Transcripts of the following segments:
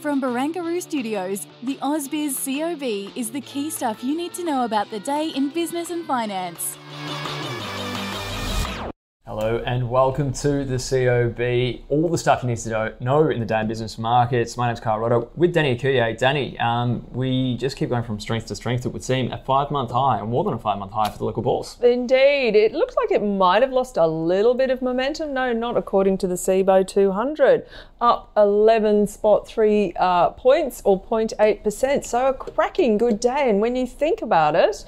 From Barangaroo Studios, the AusBiz COB is the key stuff you need to know about the day in business and finance. Hello and welcome to the COB. All the stuff you need to know, in the day in business markets. My name's Carl Rodder with Danny Akuye. Danny, um, we just keep going from strength to strength. It would seem a five-month high, or more than a five-month high for the local bulls. Indeed. It looks like it might have lost a little bit of momentum. No, not according to the SIBO 200. Up 11 spot three uh, points or 0.8%. So a cracking good day. And when you think about it,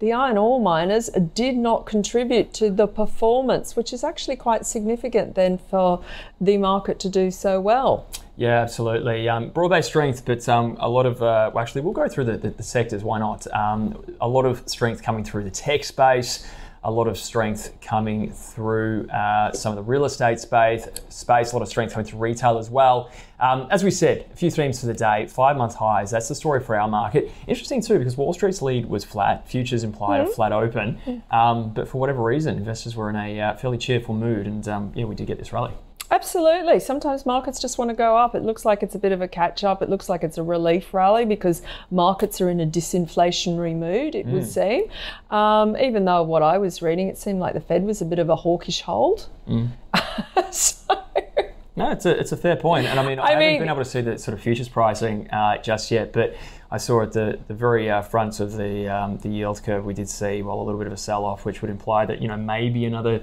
the iron ore miners did not contribute to the performance, which is actually quite significant then for the market to do so well. Yeah, absolutely. Um, broad-based strength, but um, a lot of uh, well, actually we'll go through the, the, the sectors. Why not? Um, a lot of strength coming through the tech space. A lot of strength coming through uh, some of the real estate space. Space. A lot of strength coming through retail as well. Um, as we said, a few themes for the day. Five-month highs. That's the story for our market. Interesting too, because Wall Street's lead was flat. Futures implied a flat open, um, but for whatever reason, investors were in a uh, fairly cheerful mood, and um, yeah, we did get this rally. Absolutely. Sometimes markets just want to go up. It looks like it's a bit of a catch up. It looks like it's a relief rally because markets are in a disinflationary mood, it would seem. Um, even though what I was reading, it seemed like the Fed was a bit of a hawkish hold. so, No, it's a, it's a fair point. And I mean, I, I haven't mean- been able to see the sort of futures pricing uh, just yet, but I saw at the, the very uh, front of the, um, the yield curve, we did see, well, a little bit of a sell off, which would imply that, you know, maybe another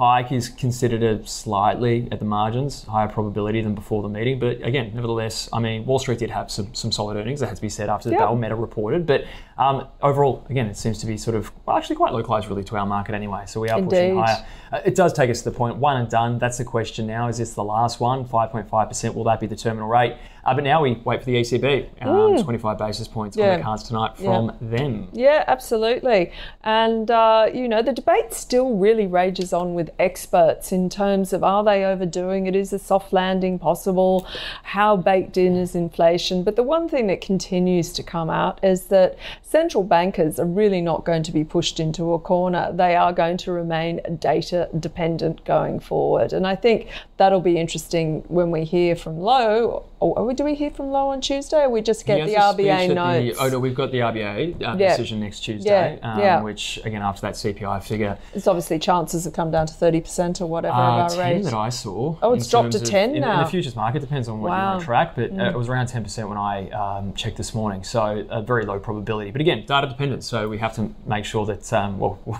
hike is considered a slightly at the margins, higher probability than before the meeting. But again, nevertheless, I mean, Wall Street did have some, some solid earnings, that had to be said after the Yeah. Bell Meta reported. But um, overall, again, it seems to be sort of, well, actually quite localized really to our market anyway. So we are pushing higher. Uh, it does take us to the point, one and done. That's the question now. Is this the last one? 5.5%, will that be the terminal rate? Uh, but now we wait for the ECB. Um, 25 basis points on Mm. The cards tonight from them. Yeah, absolutely. And, uh, you know, the debate still really rages on with experts in terms of are they overdoing it? Is a soft landing possible? How baked in is inflation? But the one thing that continues to come out is that central bankers are really not going to be pushed into a corner. They are going to remain data dependent going forward. And I think that'll be interesting when we hear from Lowe. Or do we hear from Lowe on Tuesday or we just get the has a speech RBA at the- notes? oh no, we've got the RBA uh, Yeah. decision next Tuesday, Yeah, um, yeah. which again after that CPI figure, It's obviously chances have come down to 30% or whatever uh, of our 10 rate. that I saw. Oh, it's dropped to terms of- 10 in, in the futures market depends on what you Wow. Mm. to track, but uh, it was around 10% when I um, checked this morning. So a very low probability. But again, data dependent. So we have to make sure that um, well we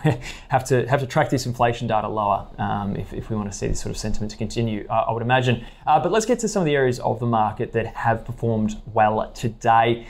have to have to track this inflation data lower um, if, if we want to see this sort of sentiment to continue. Uh, I would imagine. Uh, but let's get to some of the areas of the market that have performed well today.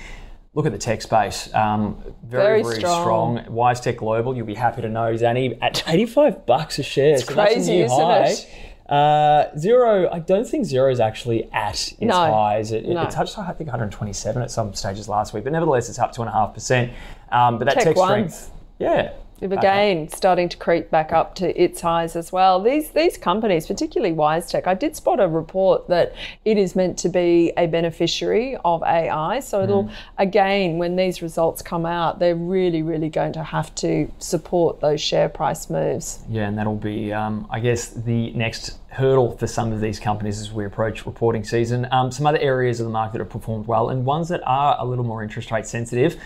Look at the tech space. Um, very, Very very, strong. strong. WiseTech Global, you'll be happy to know, Danny, at 85 bucks a share. It's crazy, isn't it? Uh, Xero, I don't think Xero is actually at its No. highs. It, it- No. it touched, I think, 127 at some stages last week, but nevertheless, it's up 2.5%. Um, but that Tech tech, strength, yeah. Again, starting to creep back up to its highs as well. These these companies, particularly WiseTech, I did spot a report that it is meant to be a beneficiary of AI. So it'll again, when these results come out, they're really, really going to have to support those share price moves. Yeah, and that'll be, um, I guess, the next hurdle for some of these companies as we approach reporting season. Um, some other areas of the market that have performed well, and ones that are a little more interest rate sensitive.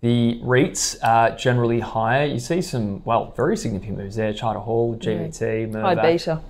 The REITs are generally higher. You see some, well, very significant moves there. Charter Hall, GPT, High beta.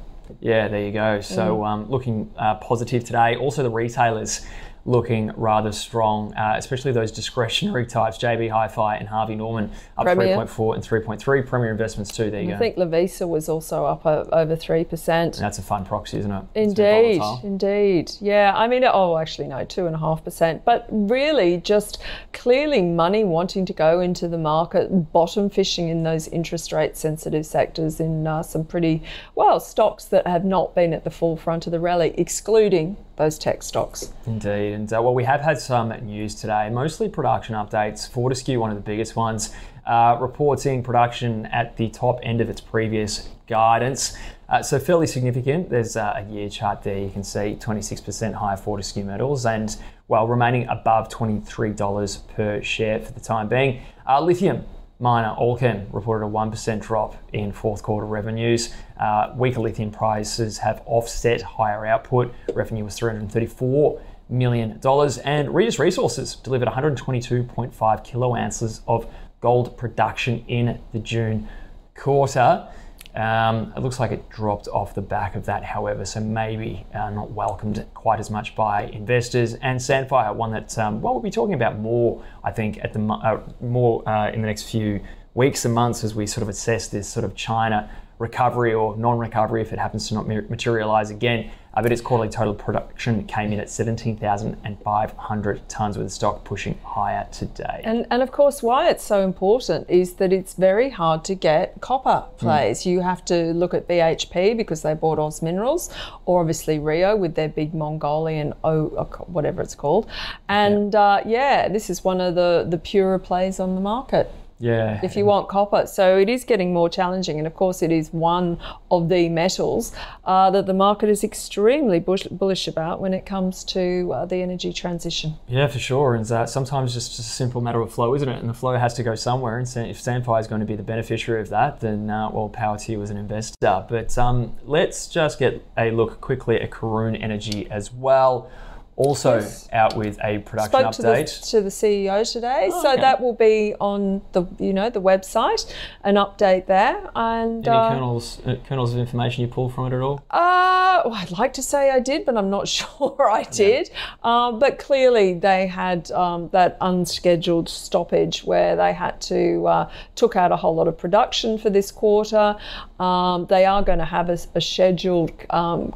Yeah, there you go. So um, looking uh, positive today. Also, the retailers looking rather strong, uh, especially those discretionary types, JB Hi-Fi and Harvey Norman up Premier. 3.4 and 3.3. Premier Investments too. There you I go. I think Lovisa was also up o- over 3%. That's a fun proxy, isn't it? Indeed, indeed. Yeah, I mean, oh, actually, no, two and a half percent. But really, just clearly money wanting to go into the market, bottom fishing in those interest rate sensitive sectors in uh, some pretty, well, stocks that have not been at the forefront of the rally, excluding those tech stocks. Indeed, and uh, well, we have had some news today, mostly production updates. Fortescue, one of the biggest ones, uh, reporting production at the top end of its previous guidance. Uh, so fairly significant. There's a year chart there. You can see 26% higher Fortescue metals, and well, remaining above $23 per share for the time being. Uh, lithium miner Allkem reported a 1% drop in fourth quarter revenues. Uh, weaker lithium prices have offset higher output. Revenue was 334 million dollars, and Regis Resources delivered 122.5 kilo ounces of gold production in the June quarter. Um, it looks like it dropped off the back of that, however, so maybe uh, not welcomed quite as much by investors. And Sandfire, one that um, well, we'll be talking about more, I think, at the uh, more uh, in the next few weeks and months as we sort of assess this sort of China recovery or non-recovery if it happens to not materialize again. But its quarterly total production came in at 17,500 tons, with the stock pushing higher today. And, and of course, why it's so important is that it's very hard to get copper plays. You have to look at BHP because they bought Oz Minerals, or obviously Rio with their big Mongolian, o, whatever it's called. And uh, yeah, this is one of the, the purer plays on the market yeah, if you want copper. So it is getting more challenging. And of course, it is one of the metals uh, that the market is extremely bush- bullish about when it comes to uh, the energy transition. Yeah, for sure. And uh, sometimes it's just a simple matter of flow, isn't it? And the flow has to go somewhere. And if Sandfire is going to be the beneficiary of that, then uh, well, power to you as an investor. But um, let's just get a look quickly at Karoon Energy as well. Also Yes. out with a production Spoke to the, update. to the CEO today, so okay. that will be on the you know the website, an update there. And Any uh, kernels, uh, kernels of information you pull from it at all? Uh, well, I'd like to say I did, but I'm not sure I did. Um, but clearly, they had um, that unscheduled stoppage where they had to uh, took out a whole lot of production for this quarter. Um, they are going to have a, a scheduled um,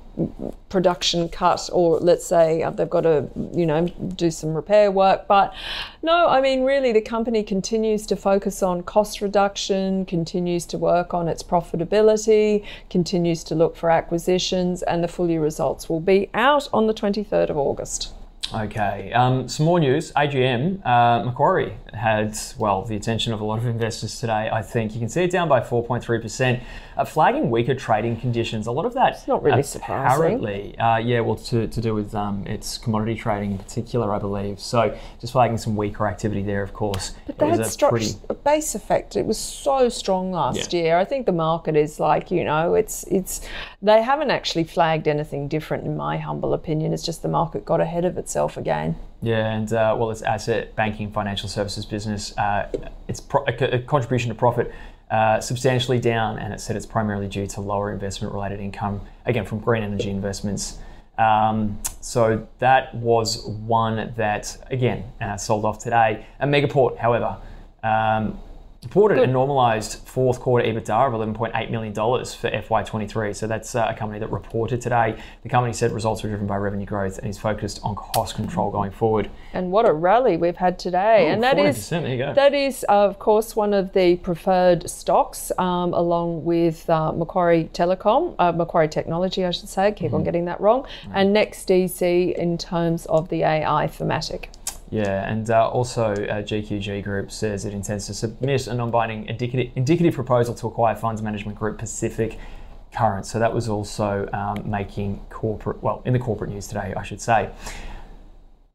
production cut, or let's say they've got to, you know, do some repair work. But no, I mean, really, the company continues to focus on cost reduction, continues to work on its profitability, continues to look for acquisitions, and the full year results will be out on the 23rd of August. Okay, um, some more news. AGM, uh, Macquarie had, well, the attention of a lot of investors today, I think. You can see it down by 4.3%, uh, flagging weaker trading conditions. A lot of that. It's not really surprising. Apparently, uh, yeah, well, to, to do with um, its commodity trading in particular, I believe. So just flagging some weaker activity there, of course. But was had pretty- a base effect. It was so strong last Yeah. year. I think the market is like, you know, it's it's they haven't actually flagged anything different in my humble opinion. It's just the market got ahead of itself again. Yeah, and uh, well, its asset banking financial services business, uh, its pro- a, a contribution to profit uh, substantially down, and it said it's primarily due to lower investment-related income, again from green energy investments. Um, so that was one that again uh, sold off today. And Megaport, however. Um, Reported a normalised fourth quarter EBITDA of $11.8 million for FY23. So that's uh, a company that reported today. The company said results were driven by revenue growth and is focused on cost control going forward. And what a rally we've had today. Oh, and that is 40%, there you go. that is uh, of course one of the preferred stocks, um, along with uh, Macquarie Telecom, uh, Macquarie Technology, I should say. Keep Mm-hmm. on getting that wrong. And NextDC in terms of the AI thematic. Yeah, and uh, also uh, GQG Group says it intends to submit a non-binding indicative, indicative proposal to acquire funds management group Pacific Current. So that was also um, making corporate, well, in the corporate news today, I should say.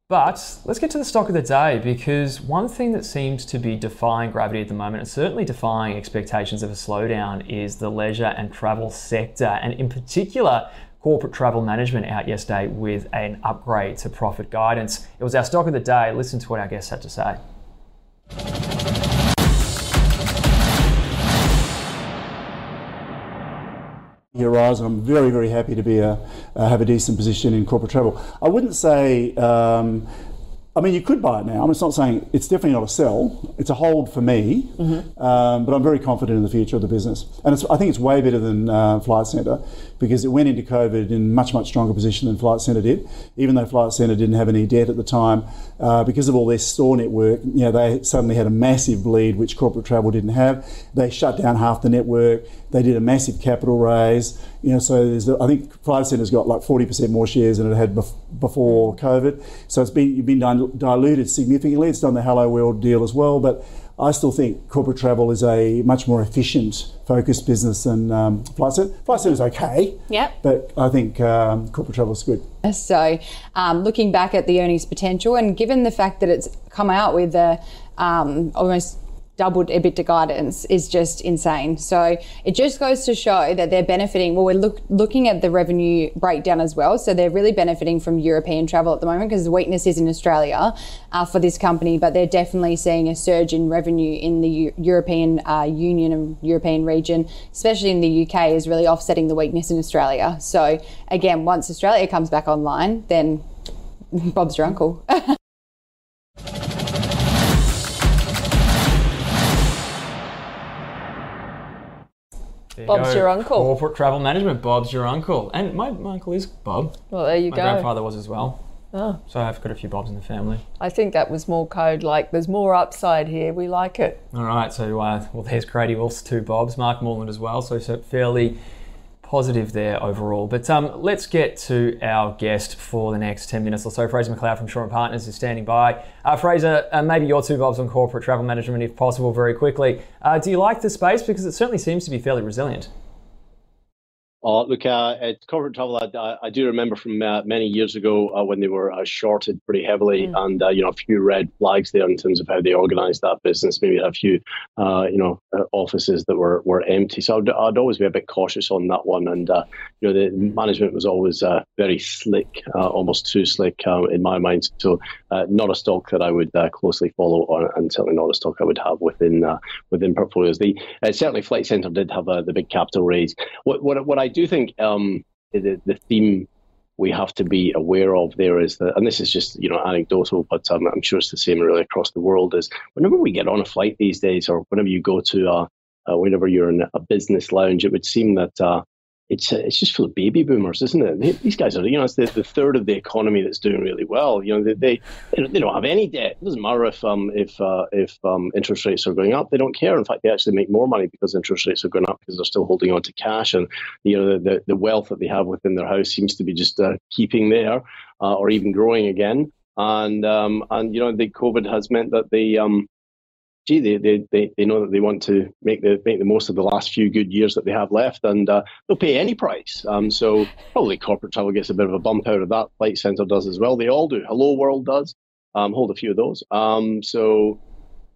But let's get to the stock of the day because one thing that seems to be defying gravity at the moment, and certainly defying expectations of a slowdown, is the leisure and travel sector, and in particular, corporate travel management out yesterday with an upgrade to profit guidance. It was our stock of the day. Listen to what our guests had to say. Horizon, I'm very, very happy to be a, uh, have a decent position in corporate travel. I wouldn't say um, I mean, you could buy it now. I'm not saying it's definitely not a sell. It's a hold for me, mm-hmm. um, but I'm very confident in the future of the business. And I think it's way better than uh, Flight Centre because it went into COVID in much, much stronger position than Flight Centre did, even though Flight Centre didn't have any debt at the time. Uh, because of all their store network, you know, they suddenly had a massive bleed, which corporate travel didn't have. They shut down half the network. They did a massive capital raise. You know, so there's I think Flight Centre's got like 40% more shares than it had bef- before COVID. So it's been, you've been diluted significantly. It's done the Hello World deal as well, but I still think corporate travel is a much more efficient, focused business than um, Flight Centre. Flight Centre is okay, yep. but I think um, corporate travel is good. So, um, looking back at the earnings potential, and given the fact that it's come out with a um, almost doubled EBITDA guidance is just insane. So it just goes to show that they're benefiting. Well, we're look, looking at the revenue breakdown as well. So they're really benefiting from European travel at the moment because the weakness is in Australia uh, for this company, but they're definitely seeing a surge in revenue in the U- European uh, Union and European region, especially in the UK, is really offsetting the weakness in Australia. So again, once Australia comes back online, then Bob's your uncle. Bob's you your uncle. Corporate travel management. Bob's your uncle, and my, my uncle is Bob. Well, there you my go. My grandfather was as well. Oh. So I've got a few Bobs in the family. I think that was more code like there's more upside here. We like it. All right. So uh, well, there's Grady Wolf's two Bobs, Mark Morland as well. So, so fairly positive there overall. But um, let's get to our guest for the next 10 minutes or so. Fraser McLeod from Shaw and Partners is standing by. Uh, Fraser, uh, maybe your two bobs on corporate travel management, if possible, very quickly. Uh, do you like the space? Because it certainly seems to be fairly resilient. Uh, look, uh, at corporate travel, I, I, do remember from uh, many years ago uh, when they were uh, shorted pretty heavily, mm. and uh, you know a few red flags there in terms of how they organised that business. Maybe a few, you know, offices that were, were empty. So I'd, I'd, always be a bit cautious on that one. And you know, the management was always very slick, almost too slick in my mind. So not a stock that I would closely follow, on, and certainly not a stock I would have within within portfolios. The certainly Flight Centre did have the big capital raise. What what what I I do think um, the, the theme we have to be aware of there is that, and this is just you know anecdotal, but um, I'm sure it's the same really across the world. Is whenever we get on a flight these days, or whenever you go to a, uh, whenever you're in a business lounge, it would seem that uh, it's uh, it's just full of baby boomers, isn't it? These guys are, you know, it's the, the third of the economy that's doing really well. You know, they they, they don't have any debt. It doesn't matter if um if uh, if um, interest rates are going up. They don't care. In fact, they actually make more money because interest rates are going up because they're still holding on to cash, and you know the the, wealth that they have within their house seems to be just uh, keeping there uh, or even growing again. And um and you know the COVID has meant that they um gee, they, they, they, they know that they want to make the make the most of the last few good years that they have left, and uh, they'll pay any price. Um, so probably corporate travel gets a bit of a bump out of that. Flight Centre does as well. They all do. Hello World does. Um, hold a few of those. Um, so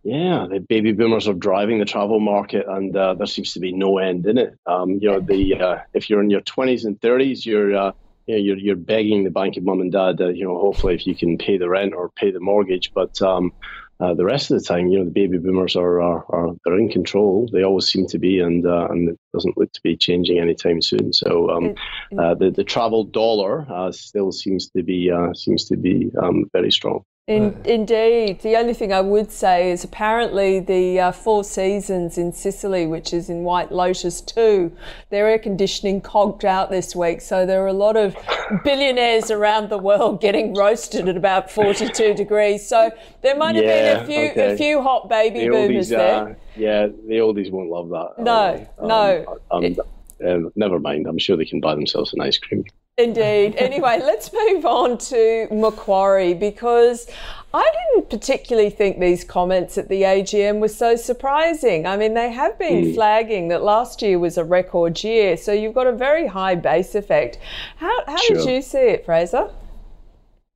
yeah, the baby boomers are driving the travel market, and uh, there seems to be no end in it. Um, you know, the uh, if you're in your 20s and 30s, you're uh, you know, you're you're begging the bank of mum and dad, uh, you know, hopefully if you can pay the rent or pay the mortgage. But um, uh, the rest of the time, you know, the baby boomers are, are, are they're in control. They always seem to be, and uh, and it doesn't look to be changing anytime soon. So um, uh, the the travel dollar uh, still seems to be uh, seems to be um, very strong. In, indeed. The only thing I would say is apparently the uh, Four Seasons in Sicily, which is in White Lotus too, their air conditioning cogged out this week. So there are a lot of billionaires around the world getting roasted at about 42 degrees. So there might have yeah, been a few okay. a few hot baby the boomers oldies, there. Uh, yeah, the oldies won't love that. No, um, no. Um, it, uh, never mind. I'm sure they can buy themselves an ice cream. Indeed. Anyway, let's move on to Macquarie because I didn't particularly think these comments at the AGM were so surprising. I mean, they have been mm. flagging that last year was a record year, so you've got a very high base effect. How, how sure. did you see it, Fraser?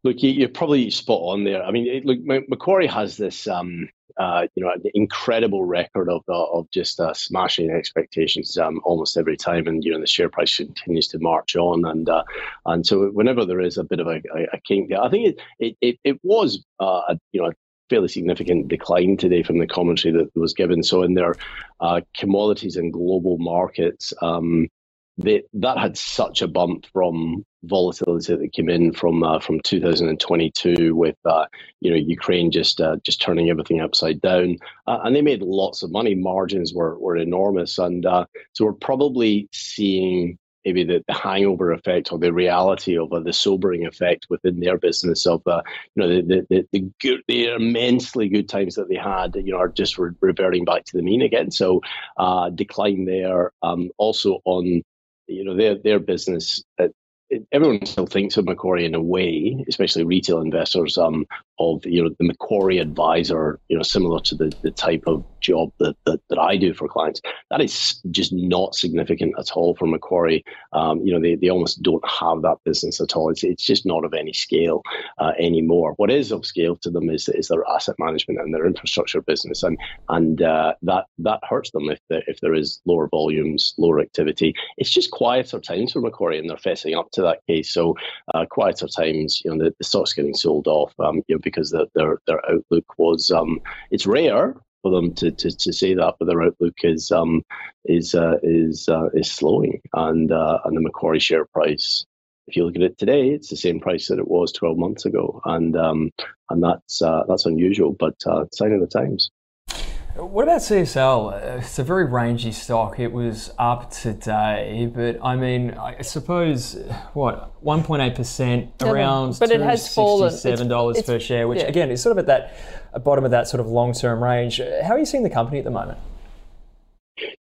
Look, you're probably spot on there. I mean, it, look, Macquarie has this um, uh, you know, an incredible record of uh, of just uh, smashing expectations um, almost every time, and you know the share price continues to march on, and uh, and so whenever there is a bit of a, a, a kink, I think it it, it, was uh, a you know a fairly significant decline today from the commentary that was given. So in their uh, commodities and global markets. Um, they, that had such a bump from volatility that came in from uh, from 2022 with uh, you know Ukraine just uh, just turning everything upside down, uh, and they made lots of money. Margins were were enormous, and uh, so we're probably seeing maybe the, the hangover effect or the reality of uh, the sobering effect within their business of uh, you know the the, the, good, the immensely good times that they had you know are just re- reverting back to the mean again. So uh, decline there. Um, also on you know their their business. Everyone still thinks of Macquarie in a way, especially retail investors, um, of you know the Macquarie advisor, you know, similar to the, the type of job that, that, that I do for clients. That is just not significant at all for Macquarie. Um, you know, they, they almost don't have that business at all. It's, it's just not of any scale uh, anymore. What is of scale to them is, is their asset management and their infrastructure business, and and uh, that that hurts them if the, if there is lower volumes, lower activity. It's just quieter times for Macquarie, and they're facing up to that case. So uh, quieter times, you know, the, the stock's getting sold off. Um, you because the, their their outlook was um, it's rare for them to, to, to say that, but their outlook is um, is uh, is uh, is slowing, and uh, and the Macquarie share price. If you look at it today, it's the same price that it was 12 months ago, and um, and that's uh, that's unusual, but uh, sign of the times. What about CSL? It's a very rangy stock. It was up today, but I mean, I suppose what one point eight percent around but it has fallen. Seven dollars per share, which yeah. again is sort of at that bottom of that sort of long term range. How are you seeing the company at the moment?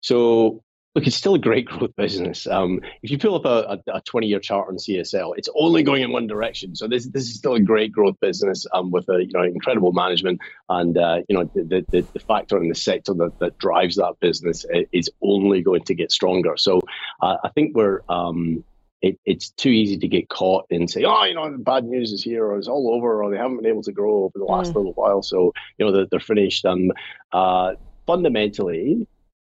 So look, it's still a great growth business. Um, if you pull up a, a, 20 year chart on CSL, it's only going in one direction. So this this is still a great growth business um, with a you know incredible management and uh, you know the, the, the factor in the sector that, that drives that business is only going to get stronger. So uh, I think we're um, it, it's too easy to get caught and say, oh, you know, the bad news is here, or it's all over, or they haven't been able to grow over the last mm. little while, so you know they're, they're finished. Um, uh, fundamentally,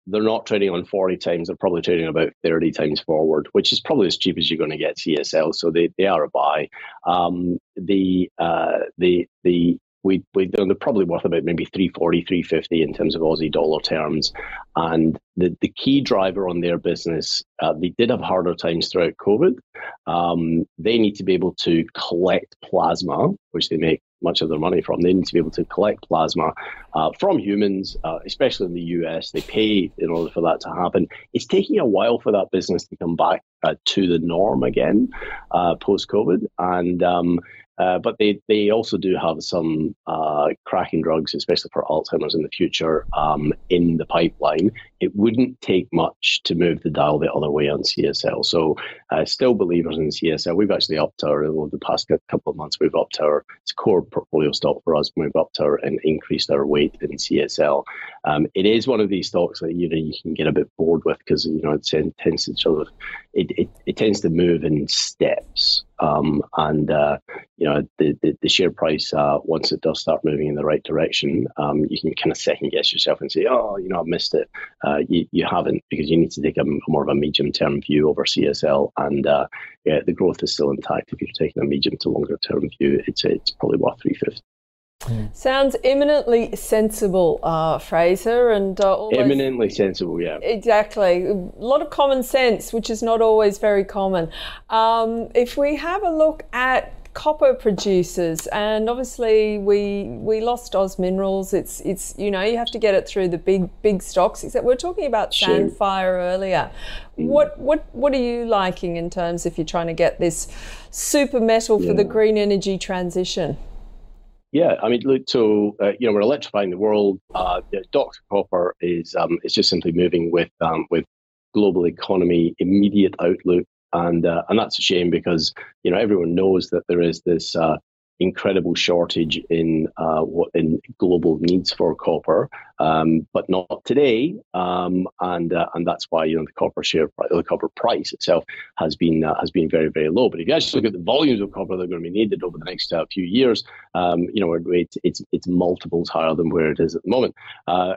they're not trading on 40 times. They're probably trading about 30 times forward, which is probably as cheap as you're going to get CSL. So they, they are a buy. Um, the, uh, the, the, we, we, they're probably worth about maybe 340, 350 in terms of Aussie dollar terms. And the, the key driver on their business, uh, they did have harder times throughout COVID. Um, they need to be able to collect plasma, which they make much of their money from. They need to be able to collect plasma uh, from humans, uh, especially in the US. They pay in order for that to happen. It's taking a while for that business to come back uh, to the norm again uh, post COVID. And um, uh, but they, they also do have some uh, cracking drugs, especially for Alzheimer's in the future, um, in the pipeline. It wouldn't take much to move the dial the other way on CSL. So, uh, still believers in CSL. We've actually upped our, over the past couple of months, we've upped our, core portfolio stock for us. We've upped our and increased our weight in CSL. Um, it is one of these stocks that, you know, you can get a bit bored with because, you know, it tends to sort of, it, it, it tends to move in steps. Um, and uh, you know the, the, the share price uh, once it does start moving in the right direction, um, you can kind of second guess yourself and say, oh, you know, I missed it. Uh, you, you haven't because you need to take a, more of a medium term view over CSL, and uh, yeah, the growth is still intact. If you're taking a medium to longer term view, it's it's probably worth three fifty. Sounds eminently sensible, uh, Fraser, and uh, eminently sensible. Yeah, exactly. A lot of common sense, which is not always very common. Um, if we have a look at copper producers, and obviously we we lost Oz Minerals. It's it's you know you have to get it through the big big stocks. Except we are talking about sure. Sandfire earlier. Mm. What what what are you liking in terms if you're trying to get this super metal yeah. for the green energy transition? Yeah, I mean, look, so uh, you know, we're electrifying the world. Uh, Dr. Copper is um, just simply moving with um, with global economy immediate outlook, and uh, and that's a shame because you know everyone knows that there is this uh, incredible shortage in uh, in global needs for copper, um, but not today. Um, and uh, and that's why you know the copper share, the copper price itself has been uh, has been very very low. But if you actually look at the volumes of copper that are going to be needed over the next uh, few years, um, you know it's, it's it's multiples higher than where it is at the moment. Uh,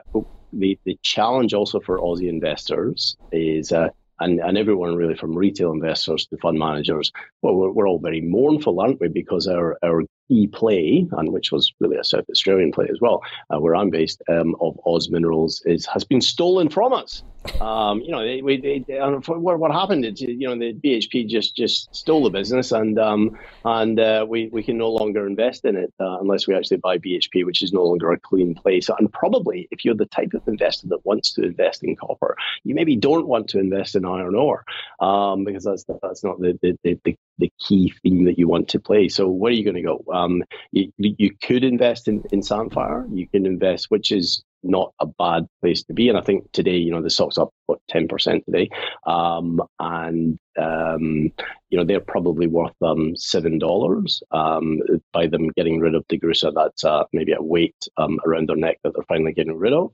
the the challenge also for Aussie investors is uh, and, and everyone really from retail investors to fund managers, well, we're, we're all very mournful, aren't we? Because our, our key play, and which was really a South Australian play as well, uh, where I'm based, um, of Oz Minerals, is has been stolen from us. Um, you know, they, we, they, what, what happened is, you know, the BHP just just stole the business, and um, and uh, we we can no longer invest in it uh, unless we actually buy BHP, which is no longer a clean place. And probably, if you're the type of investor that wants to invest in copper, you maybe don't want to invest in iron ore um, because that's that's not the, the the, the key theme that you want to play. So where are you going to go? Um, you, you could invest in, in Sandfire. You can invest, which is not a bad place to be. And I think today, you know, the stock's up what ten percent today, um, and um, you know they're probably worth um, seven dollars um, by them getting rid of the DeGrussa. That's uh, maybe a weight um, around their neck that they're finally getting rid of.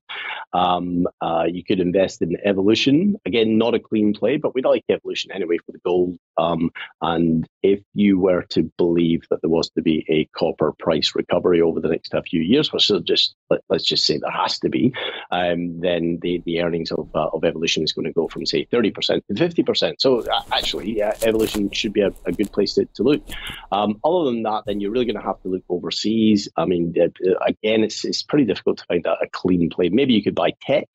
Um, uh, you could invest in Evolution again, not a clean play, but we like Evolution anyway for the gold. And if you were to believe that there was to be a copper price recovery over the next few years, which is just let, us just say there has to be, then the the earnings of uh, of Evolution is going to go from say thirty percent to fifty percent. So uh, actually, yeah, evolution should be a, a good place to, to look. Um, other than that, then you're really going to have to look overseas. I mean, uh, again, it's, it's pretty difficult to find a, a clean play. Maybe you could buy tech.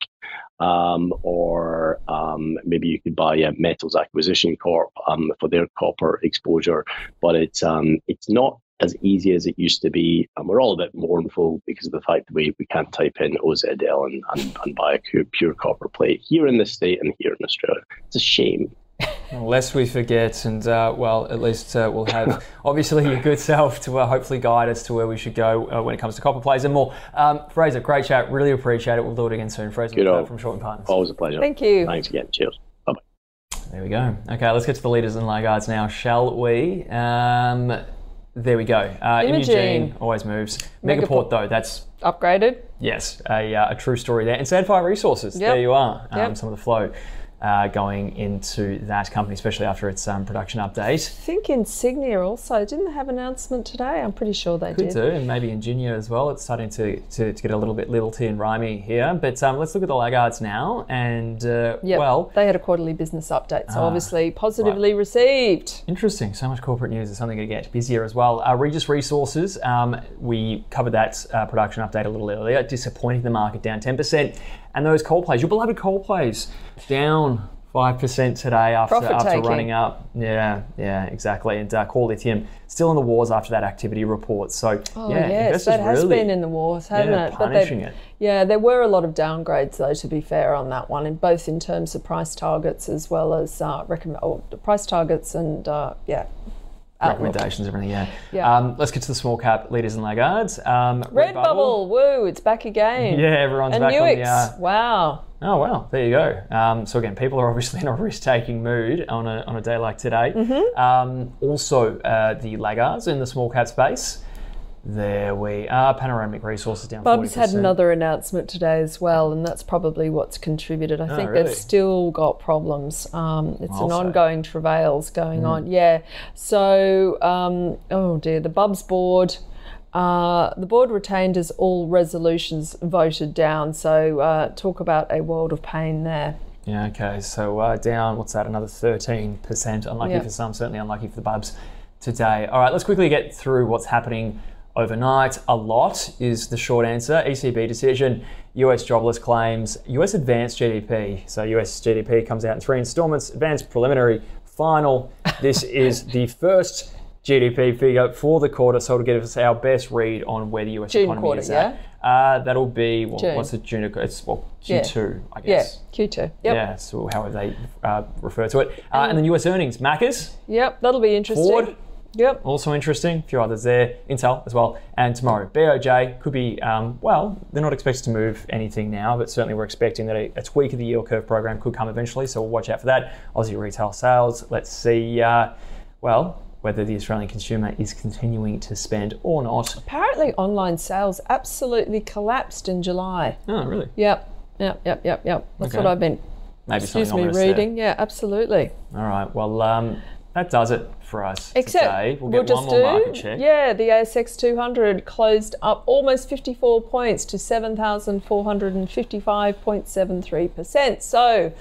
Um, or um, maybe you could buy a Metals Acquisition Corp um, for their copper exposure, but it's um, it's not as easy as it used to be, and we're all a bit mournful because of the fact that we, we can't type in OZL and, and, and buy a pure, pure copper plate here in the state and here in Australia. It's a shame. Lest we forget, and uh, well, at least uh, we'll have obviously your good self to uh, hopefully guide us to where we should go uh, when it comes to copper plays and more. Um, Fraser, great chat. Really appreciate it. We'll do it again soon. Fraser good from Shaw and Partners. Always a pleasure. Thank you. Thanks again. Cheers. Bye bye. There we go. Okay, let's get to the leaders and laggards now, shall we? Um, there we go. Uh, Imugene. Imugene always moves. Megaport, Megaport. though, that's Upgraded. yes, a, uh, a true story there. And Sandfire Resources, Yep. there you are. Um, Yep. Some of the flow uh, going into that company, especially after its um, production update. I think Insignia also didn't they have an announcement today. I'm pretty sure they Could did. do, and maybe Ingenia as well. It's starting to, to, to get a little bit little T and rhymey here. But um, let's look at the laggards now. And, uh, Yep. well, they had a quarterly business update, so Ah, obviously positively received. Interesting. So much corporate news is something to get busier as well. Uh, Regis Resources, um, we covered that uh, production update a little earlier, disappointing the market down 10%. And those coal plays, your beloved coal plays, down 5% today after, Profit after taking. running up. Yeah, yeah, exactly. And uh, Core Lithium still in the wars after that activity report. So, Oh yeah, yes, that has really, been in the wars, hasn't yeah, it? punishing they- it. Yeah, there were a lot of downgrades though. To be fair on that one, in both in terms of price targets as well as uh, recommend oh, price targets and uh, yeah, outlook. recommendations, everything, yeah. Yeah. Um, let's get to the small cap leaders and laggards. Um, Redbubble, woo! It's back again. Yeah, everyone's and back on Nuix, the. Uh, wow. Oh wow, there you go. Um, so again, people are obviously in a risk-taking mood on a, on a day like today. Mm-hmm. Um, also, uh, the laggards in the small cap space. There we are. Panoramic Resources down. Bubs had 40%. another announcement today as well, and that's probably what's contributed. I think Oh, really? they've still got problems. Um, it's I'll an say. ongoing travails Mm. going on. Yeah. So, um, oh dear, the Bubs board. Uh, the board retained as all resolutions voted down. So, uh, talk about a world of pain there. Yeah. Okay. So uh, down. What's that? Another thirteen percent. Unlucky Yeah. for some. Certainly unlucky for the Bubs today. All right. Let's quickly get through what's happening overnight. A lot is the short answer. ECB decision. US jobless claims. US advanced GDP. So US GDP comes out in three installments. Advanced preliminary. Final. This is the first. GDP figure for the quarter, so it'll give us our best read on where the US June economy quarter, is at. Uh, that'll be well, June. what's the June? It's well Q2, I guess. Yeah, guess. Q2. Yep. Yeah, so however they uh, refer to it. Uh, and then US earnings, Macca's, Yep, that'll be interesting. Ford, Yep. also interesting. A few others there, Intel as well. And tomorrow, BOJ could be, um, well, they're not expected to move anything now, but certainly we're expecting that a, a tweak of the yield curve program could come eventually. So we'll watch out for that. Aussie retail sales. Let's see, uh, well, whether the Australian consumer is continuing to spend or not. Apparently, online sales absolutely collapsed in July. Oh, really? Yep, yep, yep, yep, yep. That's Okay. what I've been, Maybe excuse something me, ominous there. reading. Yeah, absolutely. All right. Well, um, that does it for us Except today. We'll we'll get just one more do, market check. yeah, the ASX 200 closed up almost 54 points to 7,455.73%. So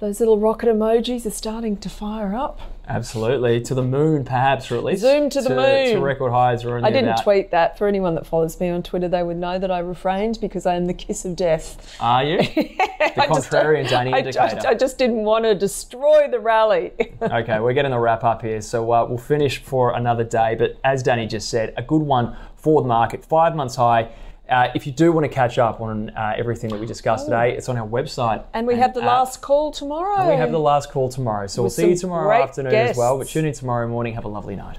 those little rocket emojis are starting to fire up. Absolutely. To the moon, perhaps, or at least Zoom to the To moon. record highs. Or I didn't tweet that. For anyone that follows me on Twitter, they would know that I refrained because I am the kiss of death. Are you? The contrarian Danny I indicator. just, I just didn't want to destroy the rally. okay, we're getting a wrap up here, so uh, we'll finish for another day. But as Danny just said, a good one for the market, five months high. Uh, if you do want to catch up on uh, everything that we discussed today, it's on our website. and we have the last call tomorrow. We have the last call tomorrow, so we'll see you tomorrow afternoon as well. But tune in tomorrow morning. Have a lovely night.